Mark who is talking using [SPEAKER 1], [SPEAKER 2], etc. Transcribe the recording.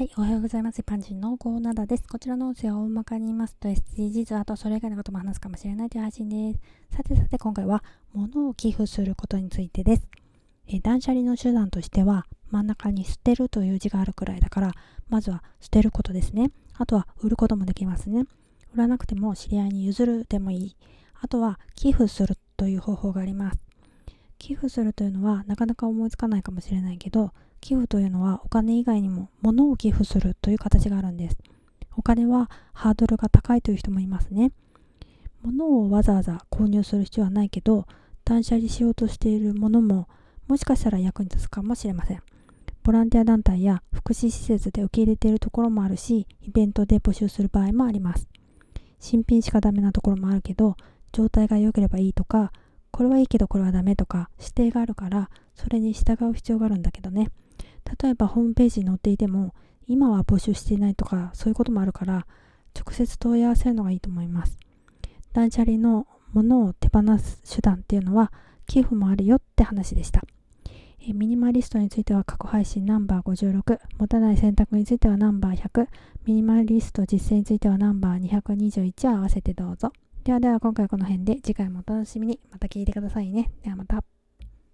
[SPEAKER 1] はい、おはようございます。一般人のコーナーです。こちらの音声は大まかに言いますと SDGs、あとそれ以外のことも話すかもしれないという配信です。さてさて今回は物を寄付することについてです。え断捨離の手段としては真ん中に捨てるという字があるくらいだから、まずは捨てることですね。あとは売ることもできますね。売らなくても知り合いに譲るでもいい。あとは寄付するという方法があります。寄付するというのはなかなか思いつかないかもしれないけど、寄付というのはお金以外にも物を寄付するという形があるんです。お金はハードルが高いという人もいますね。物をわざわざ購入する必要はないけど、断捨離しようとしているものももしかしたら役に立つかもしれません。ボランティア団体や福祉施設で受け入れているところもあるし、イベントで募集する場合もあります。新品しかダメなところもあるけど、状態が良ければいいとか、これはいいけどこれはダメとか指定があるから、それに従う必要があるんだけどね。例えばホームページに載っていても今は募集していないとかそういうこともあるから直接問い合わせるのがいいと思います。断捨離のものを手放す手段っていうのは寄付もあるよって話でした。えミニマリストについては過去配信ナンバー56持たない選択についてはナンバー100ミニマリスト実践についてはナンバー221を合わせてどうぞ。ではでは今回はこの辺で次回もお楽しみに。また聞いてくださいね。ではまた。